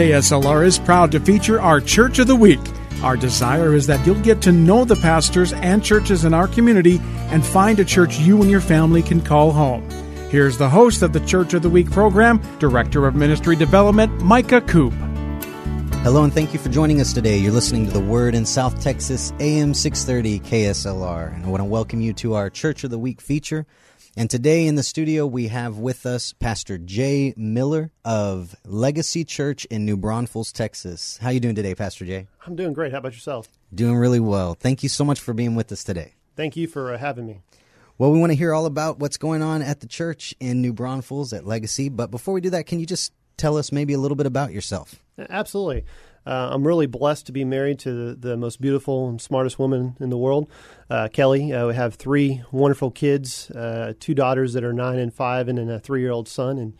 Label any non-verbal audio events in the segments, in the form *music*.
KSLR is proud to feature our Church of the Week. Our desire is that you'll get to know the pastors and churches in our community and find a church you and your family can call home. Here's the host of the Church of the Week program, Director of Ministry Development, Micah Coop. Hello and thank you for joining us today. You're listening to the Word in South Texas, AM 630 KSLR. And I want to welcome you to our Church of the Week feature. And today in the studio, we have with us Pastor Jay Miller of Legacy Church in New Braunfels, Texas. How are you doing today, Pastor Jay? I'm doing great. How about yourself? Doing really well. Thank you so much for being with us today. Thank you for uh, having me. Well, we want to hear all about what's going on at the church in New Braunfels at Legacy. But before we do that, can you just tell us maybe a little bit about yourself? Absolutely. Uh, I'm really blessed to be married to the, the, most beautiful and smartest woman in the world, uh, Kelly. Uh, we have three wonderful kids, uh, two daughters that are nine and five, and then a three year old son. And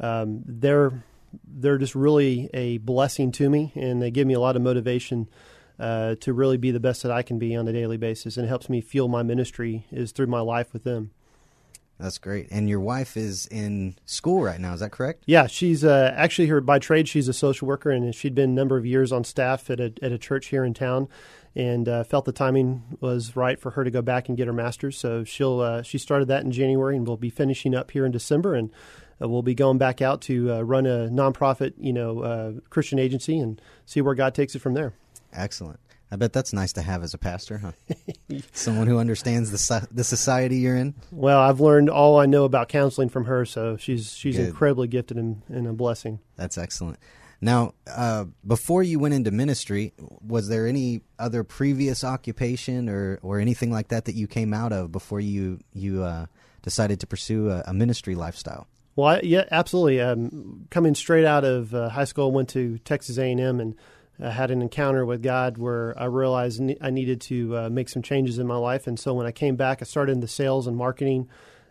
um, they're they're just really a blessing to me, and they give me a lot of motivation uh, to really be the best that I can be on a daily basis. And it helps me feel my ministry is through my life with them. That's great. And your wife is in school right now, is that correct? Yeah, she's uh, actually her by trade. She's a social worker, and she'd been a number of years on staff at a at a church here in town, and uh, felt the timing was right for her to go back and get her master's. So she'll uh, she started that in January, and we'll be finishing up here in December, and uh, we'll be going back out to uh, run a nonprofit, you know, uh, Christian agency, and see where God takes it from there. Excellent. I bet that's nice to have as a pastor, huh? *laughs* Someone who understands the the society you're in. Well, I've learned all I know about counseling from her, so she's she's Good. incredibly gifted and, and, a blessing. That's excellent. Now, uh, before you went into ministry, was there any other previous occupation or, or anything like that that you came out of before you you uh, decided to pursue a, a, ministry lifestyle? Well, I, yeah, absolutely. Um, coming straight out of uh, high school, went to Texas A and M and I had an encounter with God where I realized I needed to uh, make some changes in my life. And so when I came back, I started in the sales and marketing,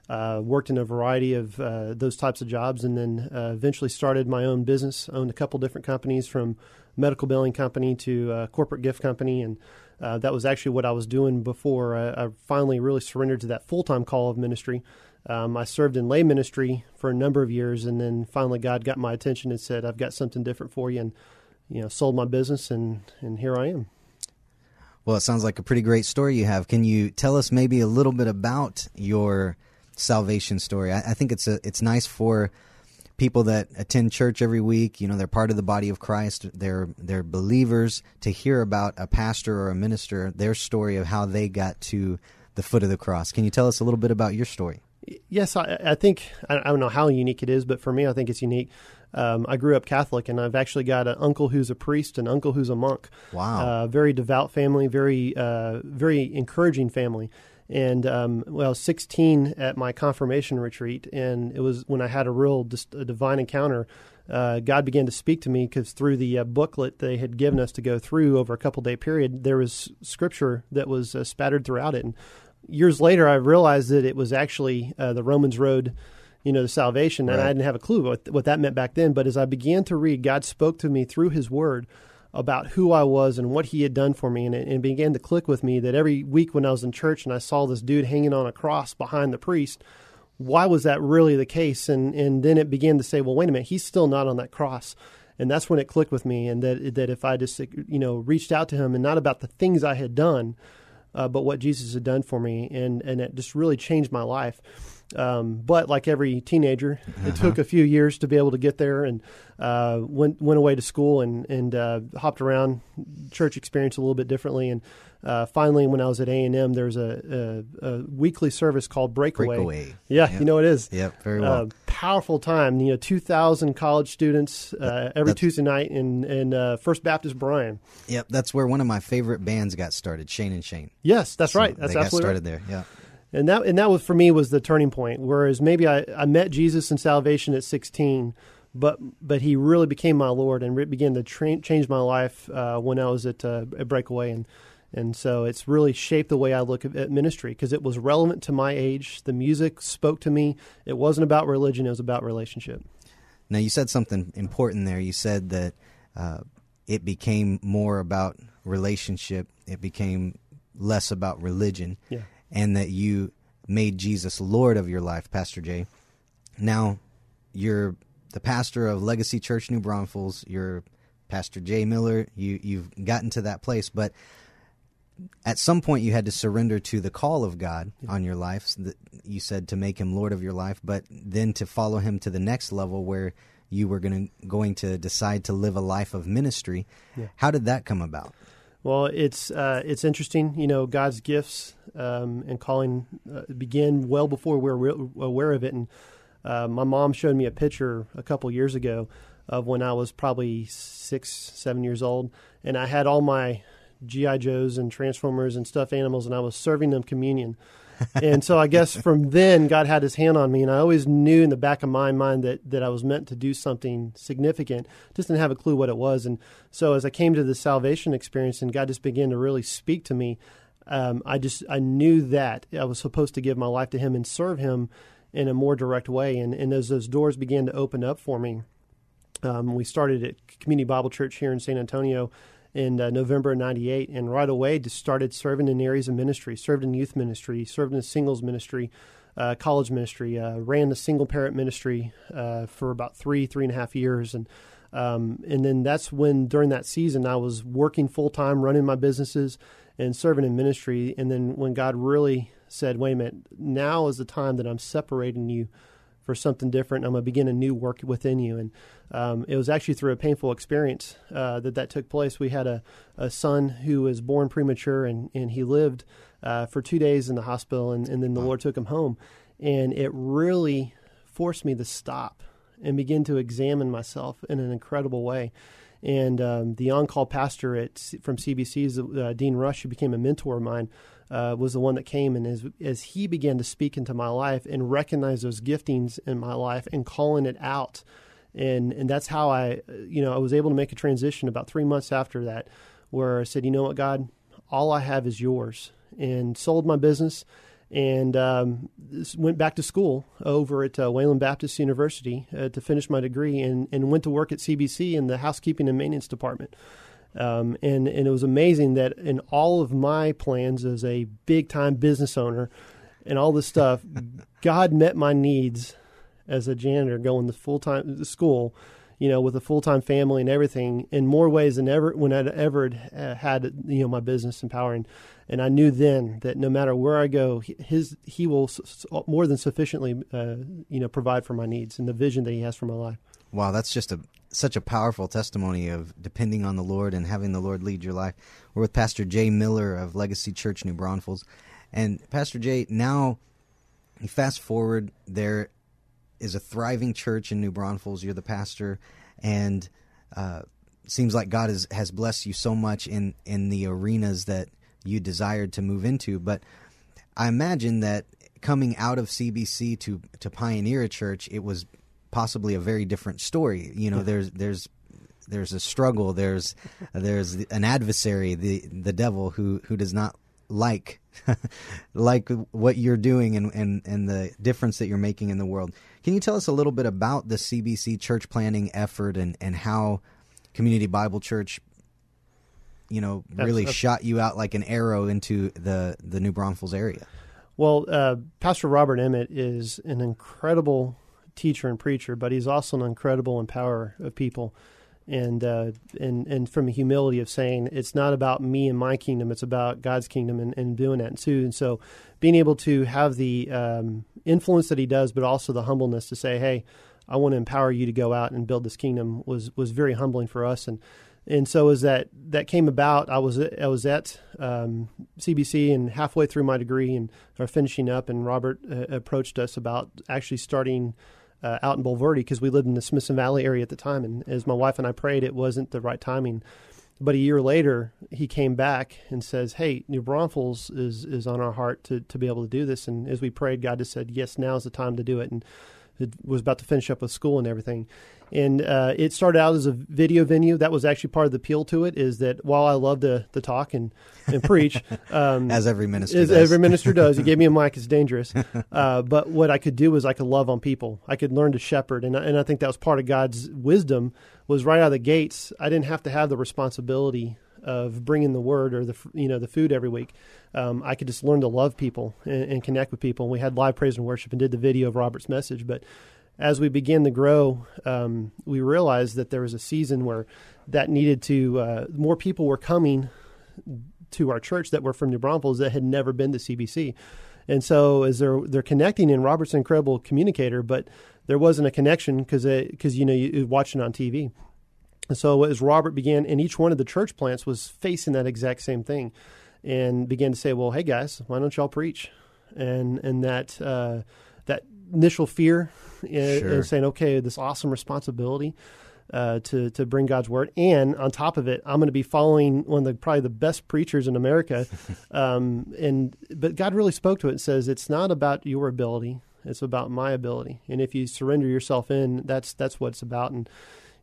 uh, worked in a variety of uh, those types of jobs, and then uh, eventually started my own business. Owned a couple different companies from medical billing company to a corporate gift company, and uh, that was actually what I was doing before I, I finally really surrendered to that full time call of ministry. Um, I served in lay ministry for a number of years, and then finally God got my attention and said, "I've got something different for you." And you know, sold my business and, and here I am. Well, it sounds like a pretty great story you have. Can you tell us maybe a little bit about your salvation story? I, I think it's a it's nice for people that attend church every week. You know, they're part of the body of Christ. They're they're believers to hear about a pastor or a minister, their story of how they got to the foot of the cross. Can you tell us a little bit about your story? Yes, I, I think I don't know how unique it is, but for me, I think it's unique. Um, I grew up Catholic, and I've actually got an uncle who's a priest, an uncle who's a monk. Wow! Uh, very devout family, very uh, very encouraging family. And um, well, 16 at my confirmation retreat, and it was when I had a real just a divine encounter. Uh, God began to speak to me because through the uh, booklet they had given us to go through over a couple day period, there was scripture that was uh, spattered throughout it. And years later, I realized that it was actually uh, the Romans Road you know, the salvation. And. I didn't have a clue what, what that meant back then. But as I began to read, God spoke to me through His Word about who I was and what He had done for me. And it, and began to click with me that every week when I was in church and I saw this dude hanging on a cross behind the priest, why was that really the case? And, and then it began to say, well, wait a minute, he's still not on that cross. And that's when it clicked with me, and that that if I just you know reached out to him and not about the things I had done, uh, but what Jesus had done for me, and and it just really changed my life. Um, but like every teenager, uh-huh. it took a few years to be able to get there, and uh, went went away to school and and uh, hopped around church experience a little bit differently. And uh, finally, when I was at A and M, there's a, a, a, weekly service called Breakaway. Breakaway. Yeah, yep. you know it is. Yep, very well. Uh, powerful time. You know, two thousand college students uh, every Tuesday night in in uh, First Baptist Bryan. Yep, that's where one of my favorite bands got started, Shane and Shane. Yes, that's so right. That's they absolutely got started right. there. Yeah and that and that was for me was the turning point. Whereas maybe I, I met Jesus and salvation at 16, but but he really became my Lord and re- began to tra- change my life uh, when I was at uh, a breakaway and and so it's really shaped the way I look at, at ministry because it was relevant to my age. The music spoke to me. It wasn't about religion; it was about relationship. Now you said something important there. You said that uh, it became more about relationship. It became less about religion, Yeah. And that you made Jesus Lord of your life, Pastor Jay. Now you're the pastor of Legacy Church New Braunfels. You're Pastor Jay Miller. You you've gotten to that place, but at some point you had to surrender to the call of God on your life. You said to make him Lord of your life, but then to follow him to the next level where you were going to going to decide to live a life of ministry. Yeah. How did that come about? Well, it's uh, it's interesting. You know, God's gifts um, and calling uh, began well before we're re- aware of it. And uh, my mom showed me a picture a couple years ago of when I was probably six, seven years old, and I had all my GI Joes and Transformers and stuffed animals, and I was serving them communion. And so I guess from then God had His hand on me, and I always knew in the back of my mind that that I was meant to do something significant. Just didn't have a clue what it was. And so as I came to the salvation experience, and God just began to really speak to me, um, I just I knew that I was supposed to give my life to Him and serve Him in a more direct way. And and as those doors began to open up for me, um, we started at Community Bible Church here in San Antonio in uh, November of 98 and right away just started serving in areas of ministry, served in youth ministry, served in singles ministry, uh, college ministry, uh, ran the single parent ministry uh, for about three, three and a half years. And, um, and then that's when during that season I was working full time, running my businesses and serving in ministry. And then when God really said, wait a minute, now is the time that I'm separating you for something different. I'm going to begin a new work within you. And um, it was actually through a painful experience uh, that that took place. We had a, a son who was born premature, and, and he lived uh, for two days in the hospital, and, and then the Lord took him home. And it really forced me to stop and begin to examine myself in an incredible way. And um, the on-call pastor at from CBC's uh, Dean Rush, who became a mentor of mine, uh, was the one that came and as as he began to speak into my life and recognize those giftings in my life and calling it out, and and that's how I you know I was able to make a transition about three months after that, where I said, you know what, God, all I have is yours, and sold my business. And um, went back to school over at uh, Wayland Baptist University uh, to finish my degree, and, and went to work at CBC in the housekeeping and maintenance department. Um, and and it was amazing that in all of my plans as a big time business owner and all this stuff, *laughs* God met my needs as a janitor going to full time school, you know, with a full time family and everything in more ways than ever when I'd ever uh, had you know my business power and I knew then that no matter where I go, his he will more than sufficiently uh, you know provide for my needs and the vision that he has for my life. Wow, that's just a such a powerful testimony of depending on the Lord and having the Lord lead your life. We're with Pastor Jay Miller of Legacy Church New Braunfels, and Pastor Jay. Now, fast forward, there is a thriving church in New Braunfels. You're the pastor, and uh, seems like God has has blessed you so much in in the arenas that you desired to move into. But I imagine that coming out of CBC to to pioneer a church, it was possibly a very different story. You know, yeah. there's there's there's a struggle. There's *laughs* there's an adversary, the the devil, who who does not like *laughs* like what you're doing and, and and the difference that you're making in the world. Can you tell us a little bit about the CBC church planning effort and and how Community Bible Church you know really that's, that's, shot you out like an arrow into the the New Braunfels area? Well, uh, Pastor Robert Emmitt is an incredible teacher and preacher, but he's also an incredible empower of people. And uh, and and from a humility of saying it's not about me and my kingdom, it's about God's kingdom and, and doing that too. And so being able to have the um, influence that he does, but also the humbleness to say, hey, I want to empower you to go out and build this kingdom was was very humbling for us. And and so as that that came about, I was I was at um, CBC and halfway through my degree and or finishing up, and Robert uh, approached us about actually starting uh, out in Bulverde because we lived in the Smithson Valley area at the time. And as my wife and I prayed, it wasn't the right timing. But a year later, he came back and says, "Hey, New Braunfels is is on our heart to to be able to do this." And as we prayed, God just said, "Yes, now is the time to do it." And it was about to finish up with school and everything. And uh, it started out as a video venue. That was actually part of the appeal to it. Is that while I love to, to talk and, and preach, *laughs* um, as every minister, as does. every minister does, he gave me a mic. It's dangerous, *laughs* uh, but what I could do was I could love on people. I could learn to shepherd, and and I think that was part of God's wisdom. Was right out of the gates. I didn't have to have the responsibility of bringing the word or the you know the food every week. Um, I could just learn to love people and, and connect with people. And we had live praise and worship and did the video of Robert's message, but as we began to grow, um, we realized that there was a season where that needed to uh, more people were coming to our church that were from New Braunfels that had never been to CBC. And so as they're they're connecting, in Robert's incredible communicator, but there wasn't a connection because because you know you watching on TV. And so as Robert began, and each one of the church plants was facing that exact same thing, and began to say, "Well, hey guys, why don't y'all preach?" And and that uh, that initial fear uh, Sure. saying, "Okay, this awesome responsibility." Uh, to to bring God's word, and on top of it, I'm going to be following one of the probably the best preachers in America. *laughs* um, and but God really spoke to it and says it's not about your ability; it's about my ability. And if you surrender yourself in, that's that's what it's about. And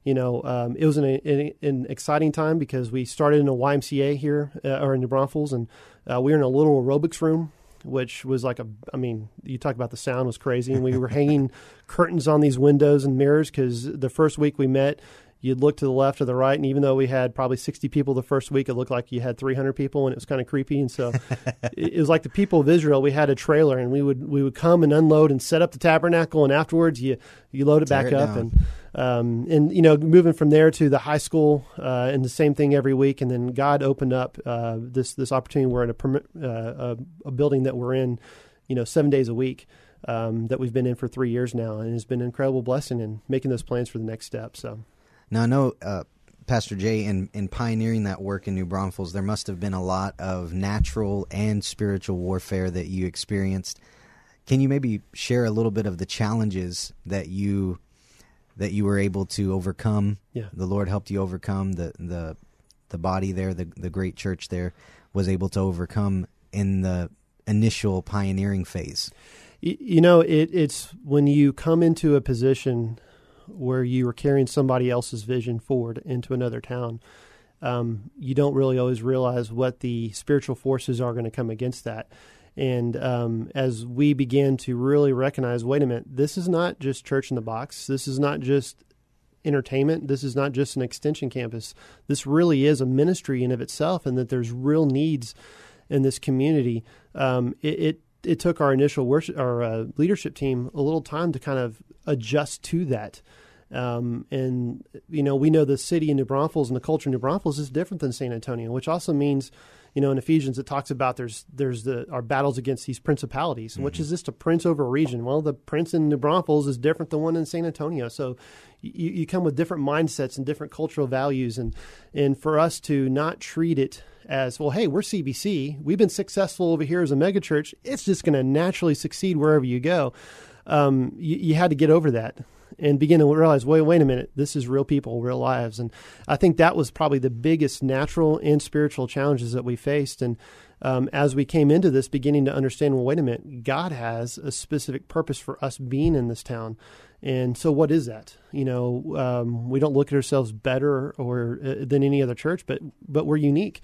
you know, um, it was an, an, an exciting time because we started in a YMCA here uh, or in New Braunfels, and uh, we were in a little aerobics room, which was like a, I mean, you talk about the sound was crazy, and we were hanging *laughs* curtains on these windows and mirrors because the first week we met. You'd look to the left or the right, and even though we had probably 60 people the first week, it looked like you had 300 people, and it was kind of creepy. And so, *laughs* it was like the people of Israel. We had a trailer, and we would we would come and unload and set up the tabernacle, and afterwards you you load it Tear back it up, down. and um, and you know moving from there to the high school uh, and the same thing every week and then god opened up uh, this this opportunity we're in a, permit, uh, a a building that we're in you know seven days a week um, that we've been in for three years now and it's been an incredible blessing in making those plans for the next step so Now I know, uh, Pastor Jay, in in pioneering that work in New Braunfels, there must have been a lot of natural and spiritual warfare that you experienced. Can you maybe share a little bit of the challenges that you that you were able to overcome? Yeah. the Lord helped you overcome the the the body there, the the great church there was able to overcome in the initial pioneering phase. You know it, it's when you come into a position where you are carrying somebody else's vision forward into another town um, you don't really always realize what the spiritual forces are going to come against that. And um, as we began to really recognize wait a minute this is not just church in the box. This is not just entertainment. This is not just an extension campus. This really is a ministry in of itself and that there's real needs in this community. Um, it, it it took our initial worship, our uh, leadership team a little time to kind of adjust to that. Um, and you know, we know the city in New Braunfels and the culture in New Braunfels is different than San Antonio, which also means, you know, in Ephesians it talks about there's there's the our battles against these principalities. And Which is just a prince over a region? Well, the prince in New Braunfels is different than one in San Antonio. So you, you come with different mindsets and different cultural values, and and for us to not treat it as well, hey, we're CBC. We've been successful over here as a megachurch. It's just going to naturally succeed wherever you go. Um, you, you had to get over that and begin to realize, wait, wait a minute, this is real people, real lives. And I think that was probably the biggest natural and spiritual challenges that we faced. And um, as we came into this, beginning to understand, well, wait a minute, God has a specific purpose for us being in this town. And so, what is that? You know, um, we don't look at ourselves better or uh, than any other church, but but we're unique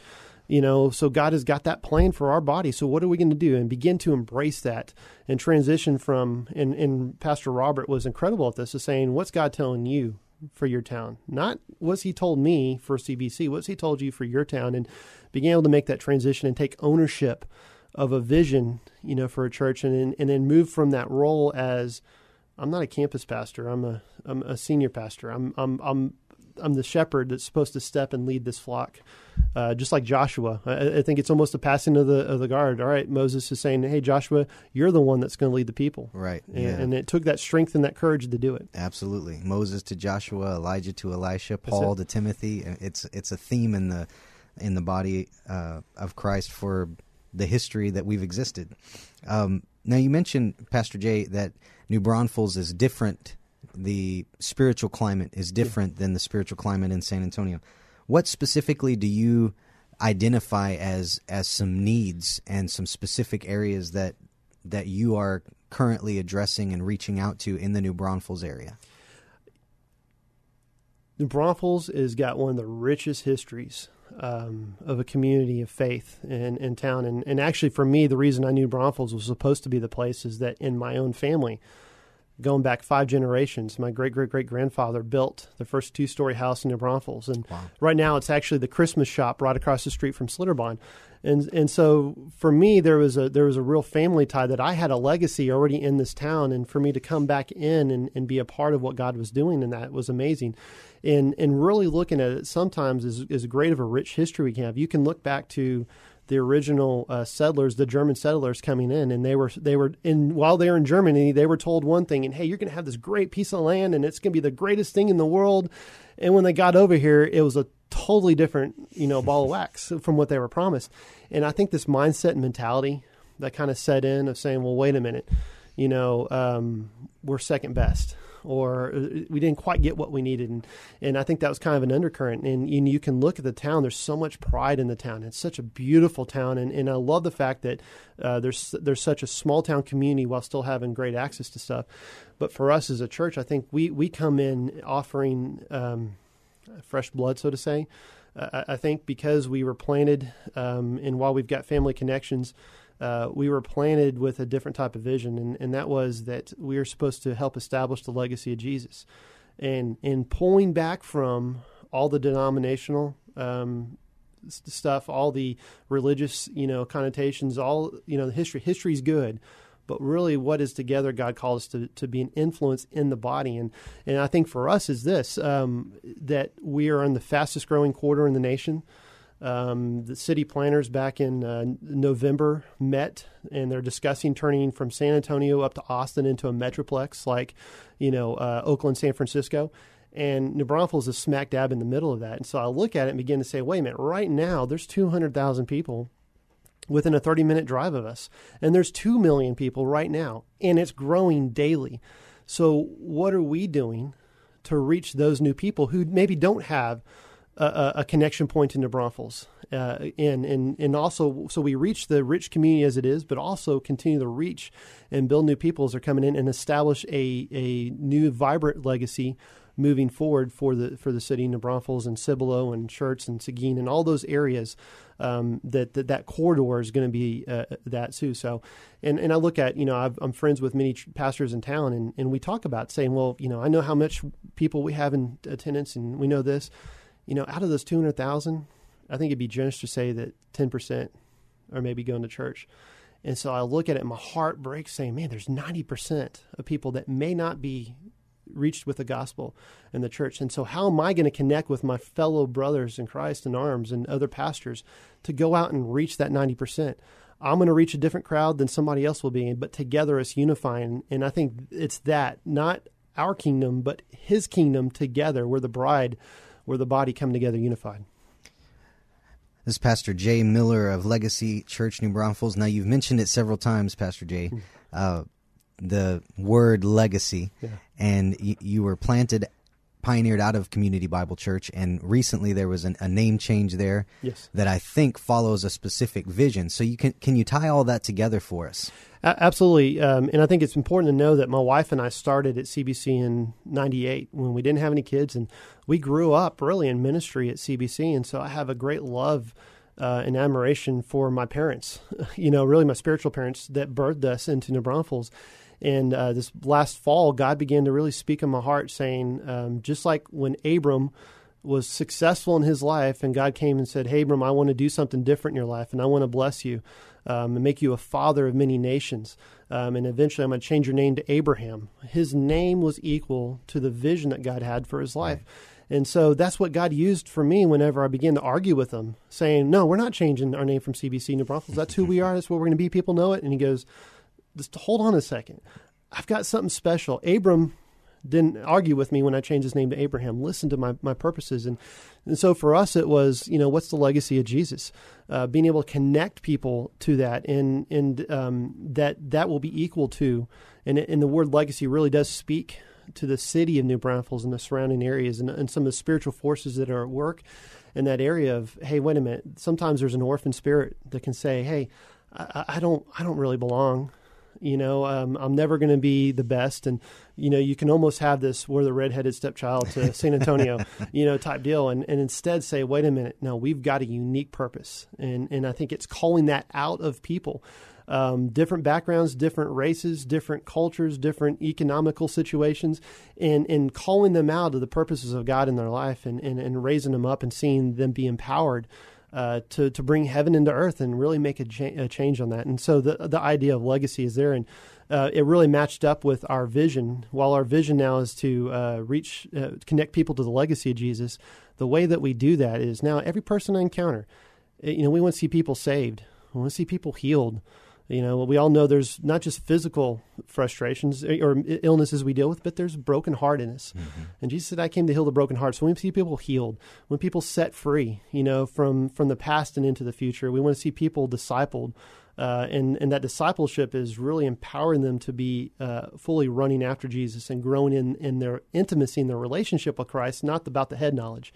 you know so god has got that plan for our body. So what are we going to do? And begin to embrace that and transition from and, and pastor robert was incredible at this is saying what's god telling you for your town? Not what's he told me for cbc what's he told you for your town? And being able to make that transition and take ownership of a vision you know for a church and and then move from that role as i'm not a campus pastor. I'm a i'm a senior pastor. I'm i'm i'm I'm the shepherd that's supposed to step and lead this flock, uh, just like Joshua. I, I think it's almost a passing of the of the guard. All right, Moses is saying, "Hey, Joshua, you're the one that's going to lead the people." Right. And, yeah. and it took that strength and that courage to do it. Absolutely. Moses to Joshua, Elijah to Elisha, Paul to Timothy. It's it's a theme in the in the body uh, of Christ for the history that we've existed. Um, now you mentioned Pastor Jay that New Braunfels is different. The spiritual climate is different than the spiritual climate in San Antonio. What specifically do you identify as as some needs and some specific areas that that you are currently addressing and reaching out to in the New Braunfels area? New Braunfels has got one of the richest histories um, of a community of faith in, in town. And, and actually, for me, the reason I knew Braunfels was supposed to be the place is that in my own family, going back five generations, my great great great grandfather built the first two story house in New Braunfels. And wow. right now, it's actually the Christmas shop right across the street from Schlitterbahn and and so for me there was a there was a real family tie that I had a legacy already in this town and for me to come back in and, and be a part of what God was doing in that was amazing and and really looking at it sometimes is is great of a rich history we can have you can look back to the original uh, settlers, the German settlers coming in, and they were they were in while they were in Germany, they were told one thing, and hey, you're going to have this great piece of land, and it's going to be the greatest thing in the world. And when they got over here, it was a totally different, you know, ball of *laughs* wax from what they were promised. And I think this mindset and mentality that kind of set in of saying, well, wait a minute, you know, um, we're second best or uh, we didn't quite get what we needed. And, and I think that was kind of an undercurrent. And, and you can look at the town, there's so much pride in the town. It's such a beautiful town. And, and I love the fact that uh, there's, there's such a small town community while still having great access to stuff. But for us as a church, I think we, we come in offering, um, fresh blood, so to say. Uh, I think because we were planted, um, and while we've got family connections, uh, we were planted with a different type of vision, and, and that was that we are supposed to help establish the legacy of Jesus, and in pulling back from all the denominational um, stuff, all the religious, you know, connotations, all you know, the history. History is good, but really what is together God called us to, to be an influence in the body. And, and I think for us is this, um, that we are in the fastest growing quarter in the nation. Um, the city planners back in uh, November met and they're discussing turning from San Antonio up to Austin into a metroplex like, you know, uh, Oakland, San Francisco. And New Braunfels is smack dab in the middle of that. And so I look at it and begin to say, wait a minute, right now there's 200,000 people within a 30 minute drive of us. And there's 2 million people right now, and it's growing daily. So, what are we doing to reach those new people who maybe don't have a, a connection point into Braunfels? Uh, and, and, and also, so we reach the rich community as it is, but also continue to reach and build new people as they're coming in and establish a, a new, vibrant legacy moving forward for the for the city, New Braunfels and Cibolo and Schertz and Seguin and all those areas um, that, that that corridor is going to be uh, that too. So, and and I look at you know i am friends with many pastors in town, and and we talk about saying, well, you know, I know how much people we have in attendance, and we know this. You know, out of those two hundred thousand, I think it'd be generous to say that ten percent are maybe going to church. And so I look at it, my heart breaks, saying, "Man, there's ninety percent of people that may not be reached with the gospel and the church. And so, how am I going to connect with my fellow brothers in Christ in arms and other pastors to go out and reach that 90%? I'm going to reach a different crowd than somebody else will be, but together us unifying. And I think it's that, not our kingdom, but his kingdom together, We're the bride, where the body come together unified. This is Pastor Jay Miller of Legacy Church New Braunfels. Now, you've mentioned it several times, Pastor Jay. Hmm. Uh, the word legacy, yeah. and y- you were planted, pioneered out of Community Bible Church, and recently there was an, a name change there yes. that I think follows a specific vision. So you can can you tie all that together for us? absolutely, um, and I think it's important to know that my wife and I started at CBC in '98 when we didn't have any kids, and we grew up really in ministry at CBC, and so I have a great love. Uh, and admiration for my parents, *laughs* you know, really my spiritual parents that birthed us into New Braunfels. And uh, this last fall, God began to really speak in my heart, saying, um, just like when Abram was successful in his life, and God came and said, Hey, Abram, I want to do something different in your life, and I want to bless you um, and make you a father of many nations. Um, and eventually, I'm going to change your name to Abraham. His name was equal to the vision that God had for his life. Right. And so that's what God used for me whenever I began to argue with him, saying, No, we're not changing our name from CBC New Braunfels. That's who we are. That's what we're going to be. People know it. And he goes, just hold on a second. I've got something special. Abram didn't argue with me when I changed his name to Abraham. Listen to my, my purposes. And, and so for us, it was, you know, what's the legacy of Jesus? Uh, being able to connect people to that and, and um, that that will be equal to, and, and the word legacy really does speak to the city of New Braunfels and the surrounding areas and, and some of the spiritual forces that are at work in that area of, hey, wait a minute, sometimes there's an orphan spirit that can say, hey, I, I don't, I don't really belong You know, um, I'm never going to be the best, and you know, you can almost have this we're the redheaded stepchild to *laughs* San Antonio, you know, type deal, and and instead say, wait a minute, no, we've got a unique purpose, and and I think it's calling that out of people. Um, different backgrounds, different races, different cultures, different economical situations, and, and calling them out to the purposes of God in their life and, and, and raising them up and seeing them be empowered uh, to to bring heaven into earth and really make a, cha- a, change on that. And so the the idea of legacy is there, and uh, it really matched up with our vision. While our vision now is to uh, reach, uh, connect people to the legacy of Jesus, the way that we do that is now every person I encounter, eh, you know, we want to see people saved. We want to see people healed. You know, we all know there's not just physical frustrations eh, or illnesses we deal with, but there's brokenheartedness. Mm-hmm. And Jesus said, "I came to heal the broken heart." So when we see people healed, when people set free, you know, from from the past and into the future, we want to see people discipled. Uh, and and that discipleship is really empowering them to be uh, fully running after Jesus and growing in in their intimacy in their relationship with Christ, not about the head knowledge.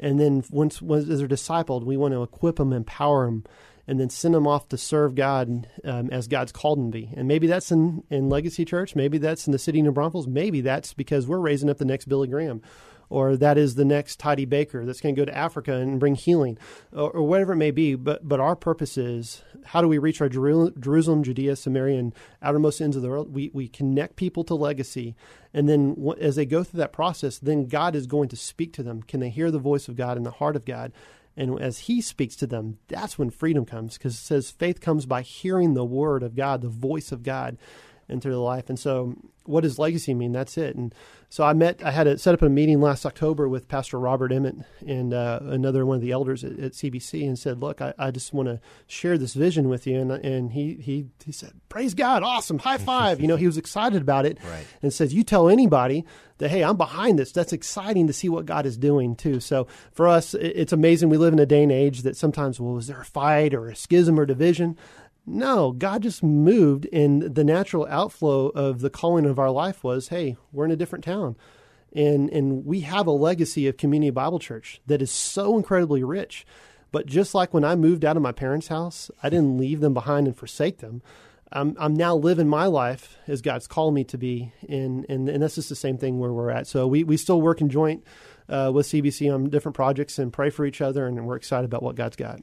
And then once, once as they're discipled, we want to equip them, empower them, and then send them off to serve God um, as God's called them to be. And maybe that's in, in Legacy Church. Maybe that's in the city of New Braunfels. Maybe that's because we're raising up the next Billy Graham. Or that is the next Heidi Baker that's going to go to Africa and bring healing, or, or, whatever it may be. But but our purpose is how do we reach our Jerusalem, Judea, Samaria, and outermost ends of the world? We we connect people to legacy, and then as they go through that process, then God is going to speak to them. Can they hear the voice of God in the heart of God? And as he speaks to them, that's when freedom comes because it says faith comes by hearing the word of God, the voice of God into their life. And so, what does legacy mean? That's it. And so, I met, I had a, set up a meeting last October with Pastor Robert Emmitt and uh, another one of the elders at, at CBC and said, Look, I, I just want to share this vision with you. And, and he, he, he said, Praise God, awesome, high five. you know, he was excited about it right. and says, You tell anybody that, hey, I'm behind this. That's exciting to see what God is doing too. So, for us, it's amazing. We live in a day and age that sometimes, well, is there a fight or a schism or division? No, God just moved, and the natural outflow of the calling of our life was, hey, we're in a different town. And, and we have a legacy of Community Bible Church that is so incredibly rich. But just like when I moved out of my parents' house, I didn't leave them behind and forsake them. I'm, I'm now living my life as God's called me to be. And, and, and that's just the same thing where we're at. So we, we still work in joint uh, with CBC on different projects and pray for each other, and we're excited about what God's got.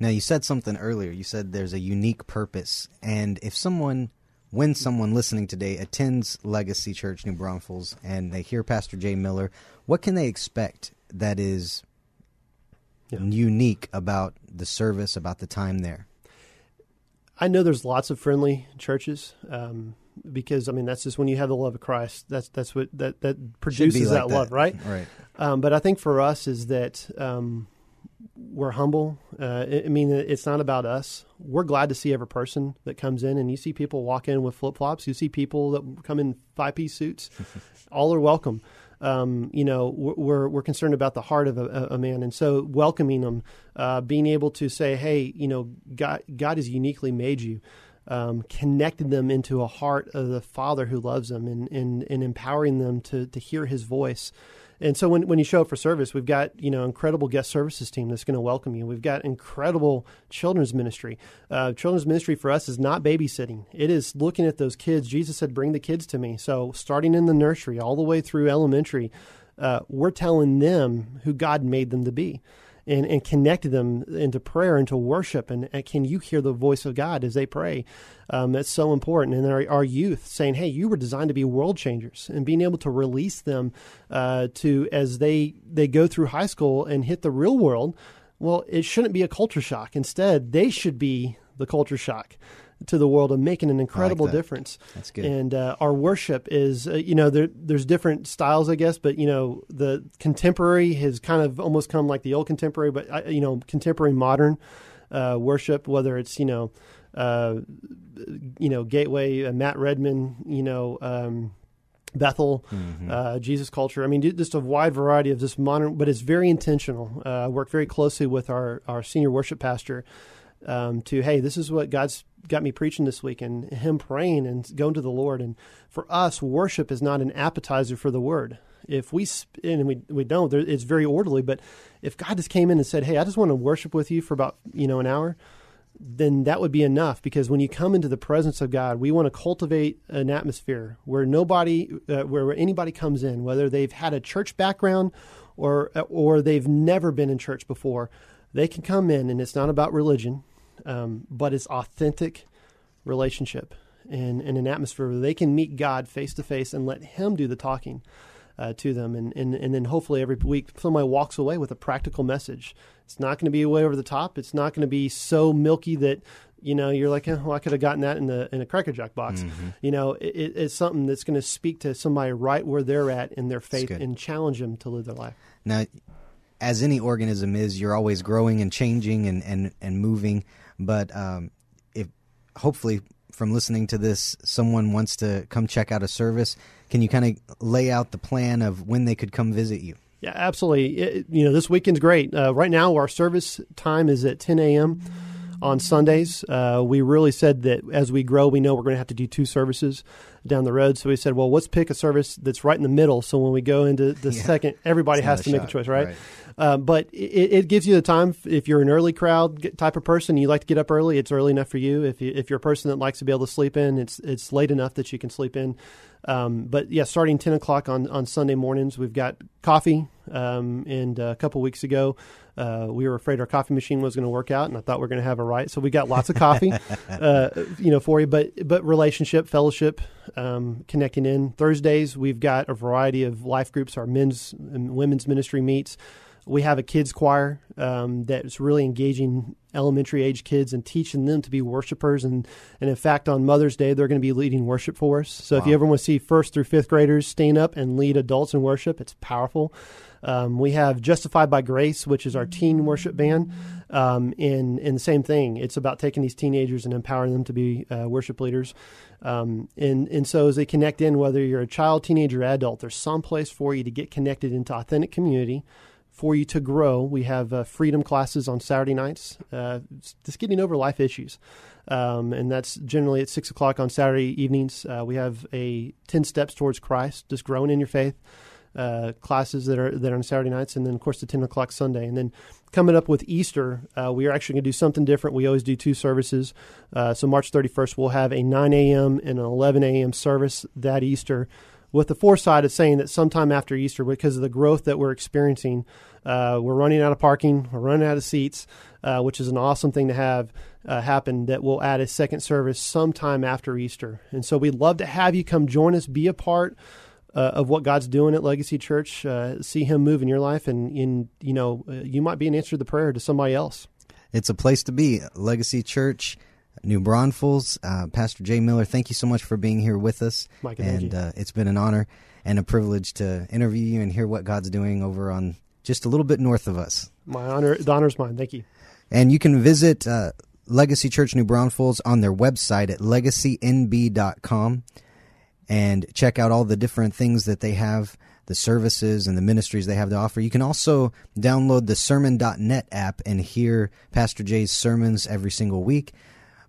Now, you said something earlier. You said there's a unique purpose. And if someone, when someone listening today attends Legacy Church New Braunfels and they hear Pastor Jay Miller, what can they expect that is yeah. unique about the service, about the time there? I know there's lots of friendly churches. Um, because I mean that's just when you have the love of Christ. That's that's what that that produces like that, love, right? Right. Um, but I think for us is that um, we're humble. Uh, I mean, it's not about us. We're glad to see every person that comes in, and you see people walk in with flip flops. You see people that come in five piece suits. *laughs* All are welcome. Um, you know, we're we're concerned about the heart of a, a man, and so welcoming them, uh, being able to say, "Hey, you know, God God has uniquely made you." Um, connected them into a heart of the Father who loves them, and and, and empowering them to to hear His voice. And so when, when you show up for service, we've got you know incredible guest services team that's going to welcome you. We've got incredible children's ministry. Uh, children's ministry for us is not babysitting; it is looking at those kids. Jesus said, "Bring the kids to me." So starting in the nursery all the way through elementary, uh, we're telling them who God made them to be and, and connected them into prayer, into worship. And, and, can you hear the voice of God as they pray? Um, that's so important. And our, our, youth saying, hey, you were designed to be world changers and being able to release them uh, to as they, they go through high school and hit the real world. Well, it shouldn't be a culture shock. Instead, they should be the culture shock to the world and making an incredible like that. difference. That's good. And uh, our worship is, uh, you know, there, there's different styles, I guess, but you know, the contemporary has kind of almost come like the old contemporary, but uh, you know, contemporary modern uh, worship, whether it's you know, uh, you know, Gateway, uh, Matt Redman, you know. Um, Bethel, mm-hmm. Jesus culture. I mean, just a wide variety of this modern, but it's very intentional. I work very closely with our, our senior worship pastor um, to hey, this is what God's got me preaching this week, and Him praying and going to the Lord. And for us, worship is not an appetizer for the Word. If we and we we don't, it's very orderly. But if God just came in and said, "Hey, I just want to worship with you for about you know an hour," then that would be enough because when you come into the presence of God, we want to cultivate an atmosphere where nobody, uh, where anybody comes in, whether they've had a church background or or they've never been in church before, they can come in, and it's not about religion, um, but it's authentic relationship and, and an atmosphere where they can meet God face to face and let Him do the talking. Uh, to them, and, and and then hopefully every week somebody walks away with a practical message. It's not going to be way over the top. It's not going to be so milky that you know you're like, oh, well, I could have gotten that in the in a Cracker Jack box. Mm-hmm. You know, it, it's something that's going to speak to somebody right where they're at in their faith and challenge them to live their life. Now, as any organism is, you're always growing and changing and and and moving. But um, if hopefully from listening to this, someone wants to come check out a service, can you kind of lay out the plan of when they could come visit you? Yeah, absolutely. It, you know, this weekend's great. Uh, right now, our service time is at 10 a.m. on Sundays. Uh, we really said that as we grow, we know we're going to have to do two services down the road. So we said, well, let's pick a service that's right in the middle. So when we go into the yeah. second, everybody has to make a choice, right? right. Uh, but it, it, gives you the time if you're an early crowd type of person, you like to get up early. It's early enough for you. If you, if you're a person that likes to be able to sleep in, it's it's late enough that you can sleep in. Um, but yeah, starting 10 o'clock on, on Sunday mornings, we've got coffee. Um, and a couple weeks ago, uh, we were afraid our coffee machine was going to work out, and I thought we are going to have a riot. So we got lots of coffee, *laughs* uh, you know, for you. But but relationship, fellowship, um, connecting in. Thursdays, we've got a variety of life groups. Our men's and women's ministry meets. We have a kids choir um, that's really engaging elementary age kids and teaching them to be worshipers. And, and in fact, on Mother's Day, they're going to be leading worship for us. So wow. if you ever want to see first through fifth graders stand up and lead adults in worship, it's powerful. Um, we have Justified by Grace, which is our teen worship band. Um, and, and the same thing, it's about taking these teenagers and empowering them to be uh, worship leaders. Um, and, and so as they connect in, whether you're a child, teenager, adult, there's some place for you to get connected into authentic community for you to grow. We have uh, freedom classes on Saturday nights, uh, just getting over life issues. Um, and that's generally at 6 o'clock on Saturday evenings. Uh, we have a 10 steps towards Christ, just growing in your faith. Uh, classes that are that are on Saturday nights, and then of course the ten o'clock Sunday, and then coming up with Easter, uh, we are actually going to do something different. We always do two services, uh, so March thirty first we'll have a nine a.m. and an eleven a.m. service that Easter, with the foresight of saying that sometime after Easter, because of the growth that we're experiencing, uh, we're running out of parking. We're running out of seats, uh, which is an awesome thing to have uh, happen. That we'll add a second service sometime after Easter, and so we'd love to have you come join us, be a part. Uh, of what God's doing at Legacy Church, uh, see Him move in your life, and in you know uh, you might be an answer to the prayer to somebody else. It's a place to be, Legacy Church. New Braunfels. Uh, Pastor Jay Miller, thank you so much for being here with us. Mike, and uh, it's been an honor and a privilege to interview you and hear what God's doing over on just a little bit north of us. My honor, the honor's mine. Thank you. And you can visit uh, Legacy Church New Braunfels on their website at legacynb.com and check out all the different things that they have, the services and the ministries they have to offer. You can also download the sermon.net app and hear Pastor Jay's sermons every single week.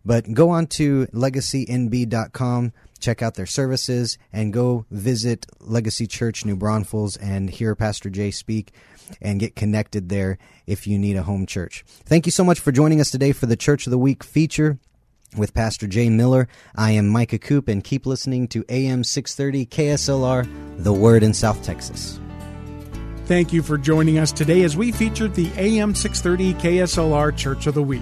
But go on to legacynb.com check out their services, and go visit Legacy Church New Braunfels and hear Pastor Jay speak and get connected there if you need a home church. Thank you so much for joining us today for the Church of the Week feature with Pastor Jay Miller. I am Micah Coop, and keep listening to AM 630 KSLR, The Word in South Texas. Thank you for joining us today as we featured the AM 630 KSLR Church of the Week.